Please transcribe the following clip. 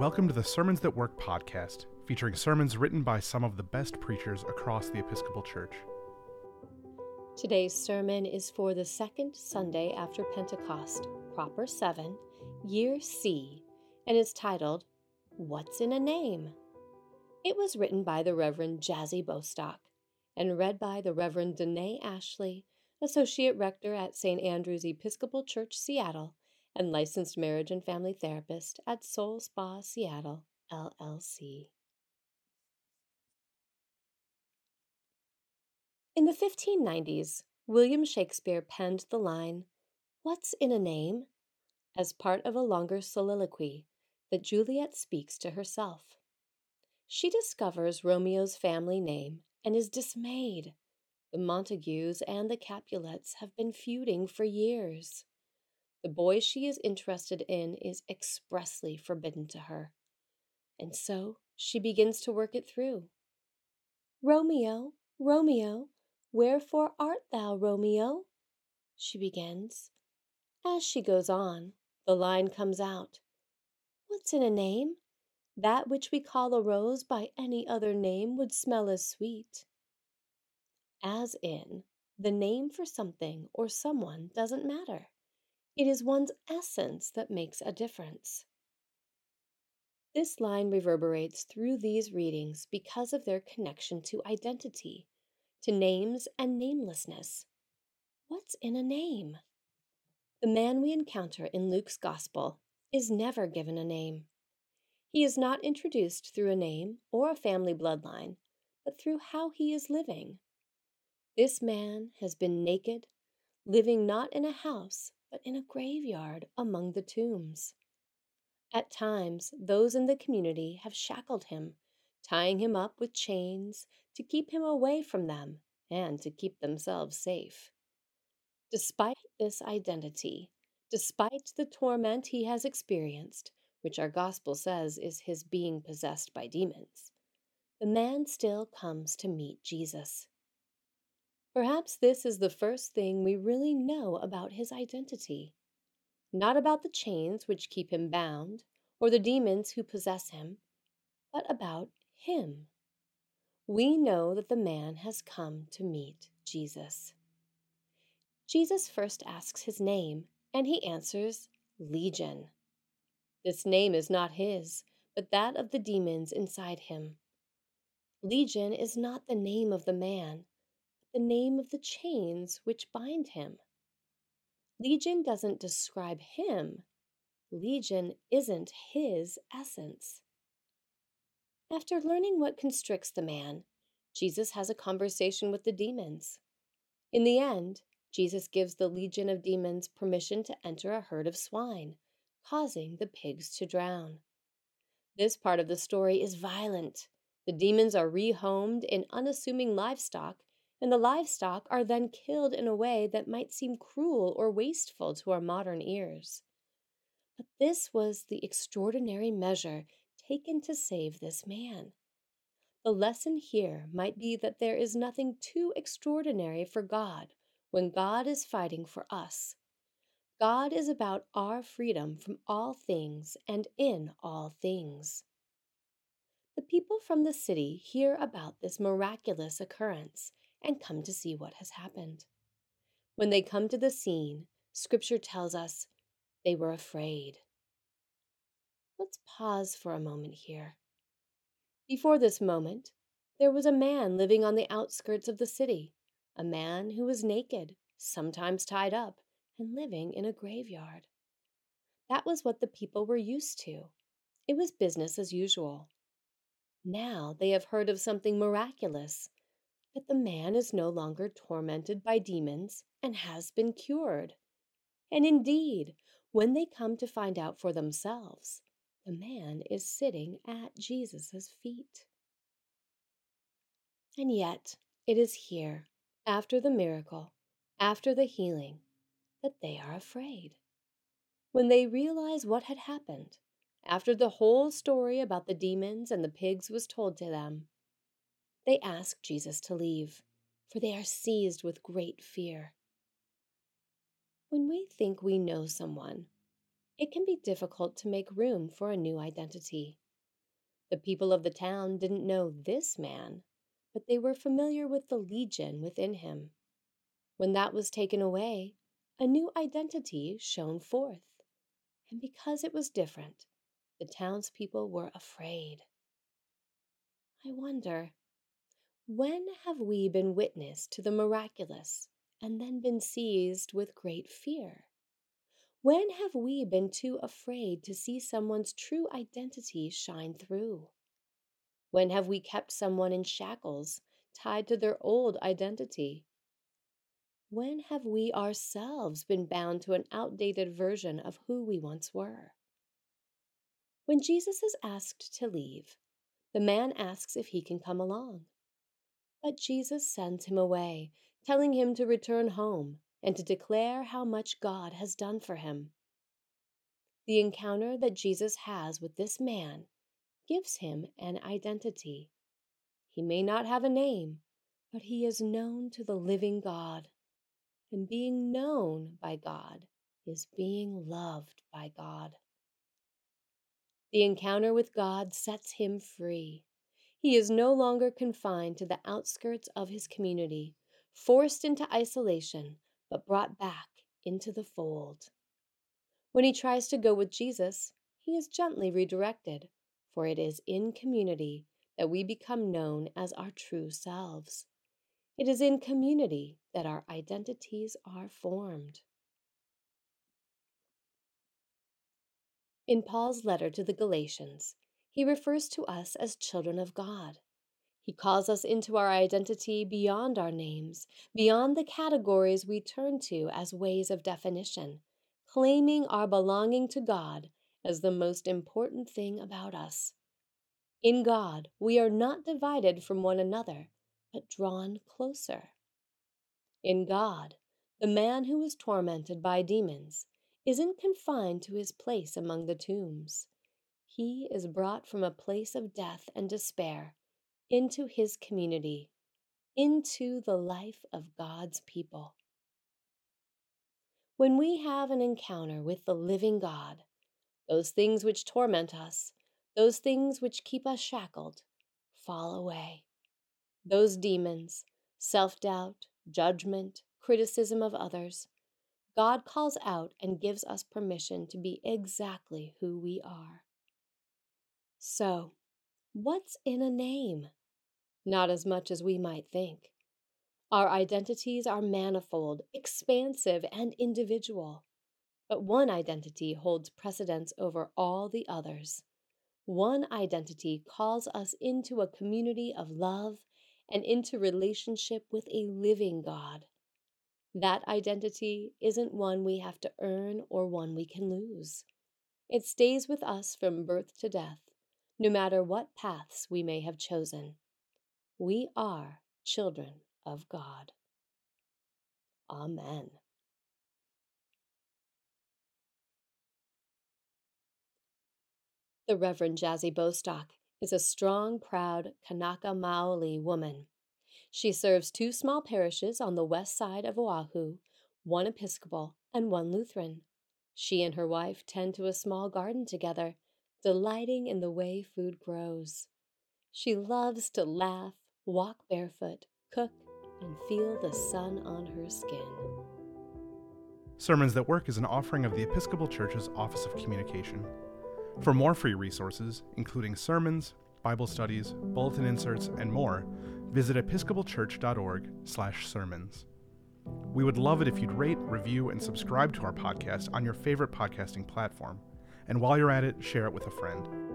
Welcome to the Sermons That Work podcast, featuring sermons written by some of the best preachers across the Episcopal Church. Today's sermon is for the second Sunday after Pentecost, Proper 7, Year C, and is titled, What's in a Name? It was written by the Reverend Jazzy Bostock and read by the Reverend Danae Ashley, Associate Rector at St. Andrew's Episcopal Church, Seattle, and licensed marriage and family therapist at Soul Spa Seattle, LLC. In the 1590s, William Shakespeare penned the line, What's in a name? as part of a longer soliloquy that Juliet speaks to herself. She discovers Romeo's family name and is dismayed. The Montagues and the Capulets have been feuding for years. The boy she is interested in is expressly forbidden to her. And so she begins to work it through. Romeo, Romeo, wherefore art thou, Romeo? She begins. As she goes on, the line comes out. What's in a name? That which we call a rose by any other name would smell as sweet. As in, the name for something or someone doesn't matter. It is one's essence that makes a difference. This line reverberates through these readings because of their connection to identity, to names and namelessness. What's in a name? The man we encounter in Luke's Gospel is never given a name. He is not introduced through a name or a family bloodline, but through how he is living. This man has been naked, living not in a house, but in a graveyard among the tombs. At times, those in the community have shackled him, tying him up with chains to keep him away from them and to keep themselves safe. Despite this identity, despite the torment he has experienced, which our gospel says is his being possessed by demons, the man still comes to meet Jesus. Perhaps this is the first thing we really know about his identity. Not about the chains which keep him bound, or the demons who possess him, but about him. We know that the man has come to meet Jesus. Jesus first asks his name, and he answers, Legion. This name is not his, but that of the demons inside him. Legion is not the name of the man, the name of the chains which bind him. Legion doesn't describe him. Legion isn't his essence. After learning what constricts the man, Jesus has a conversation with the demons. In the end, Jesus gives the legion of demons permission to enter a herd of swine, causing the pigs to drown. This part of the story is violent. The demons are rehomed in unassuming livestock and the livestock are then killed in a way that might seem cruel or wasteful to our modern ears. But this was the extraordinary measure taken to save this man. The lesson here might be that there is nothing too extraordinary for God when God is fighting for us. God is about our freedom from all things and in all things. The people from the city hear about this miraculous occurrence and come to see what has happened. When they come to the scene, Scripture tells us they were afraid. Let's pause for a moment here. Before this moment, there was a man living on the outskirts of the city, a man who was naked, sometimes tied up, and living in a graveyard. That was what the people were used to. It was business as usual. Now they have heard of something miraculous, that the man is no longer tormented by demons and has been cured. And indeed, when they come to find out for themselves, the man is sitting at Jesus' feet. And yet, it is here, after the miracle, after the healing, that they are afraid. When they realize what had happened, after the whole story about the demons and the pigs was told to them, they ask Jesus to leave, for they are seized with great fear. When we think we know someone, it can be difficult to make room for a new identity. The people of the town didn't know this man, but they were familiar with the legion within him. When that was taken away, a new identity shone forth. And because it was different, the townspeople were afraid. I wonder, when have we been witness to the miraculous and then been seized with great fear? When have we been too afraid to see someone's true identity shine through? When have we kept someone in shackles, tied to their old identity? When have we ourselves been bound to an outdated version of who we once were? When Jesus is asked to leave, the man asks if he can come along. But Jesus sends him away, telling him to return home and to declare how much God has done for him. The encounter that Jesus has with this man gives him an identity. He may not have a name, but he is known to the living God. And being known by God is being loved by God. The encounter with God sets him free. He is no longer confined to the outskirts of his community, forced into isolation but brought back into the fold. When he tries to go with Jesus, he is gently redirected, for it is in community that we become known as our true selves. It is in community that our identities are formed. In Paul's letter to the Galatians, he refers to us as children of God. He calls us into our identity beyond our names, beyond the categories we turn to as ways of definition, claiming our belonging to God as the most important thing about us. In God, we are not divided from one another, but drawn closer. In God, the man who is tormented by demons isn't confined to his place among the tombs. He is brought from a place of death and despair into his community, into the life of God's people. When we have an encounter with the living God, those things which torment us, those things which keep us shackled, fall away. Those demons, self doubt, judgment, criticism of others, God calls out and gives us permission to be exactly who we are. So, what's in a name? not as much as we might think. Our identities are manifold, expansive, and individual. But one identity holds precedence over all the others. One identity calls us into a community of love and into relationship with a living God. That identity isn't one we have to earn or one we can lose. It stays with us from birth to death, no matter what paths we may have chosen. We are children of God. Amen. The Reverend Jazzy Bostock is a strong, proud Kanaka Maoli woman. She serves two small parishes on the west side of Oahu, one Episcopal and one Lutheran. She and her wife tend to a small garden together, delighting in the way food grows. She loves to laugh, walk barefoot, cook, and feel the sun on her skin. Sermons That Work is an offering of the Episcopal Church's Office of Communication. For more free resources, including sermons, Bible studies, bulletin inserts, and more, visit episcopalchurch.org/sermons. We would love it if you'd rate, review, and subscribe to our podcast on your favorite podcasting platform. And while you're at it, share it with a friend.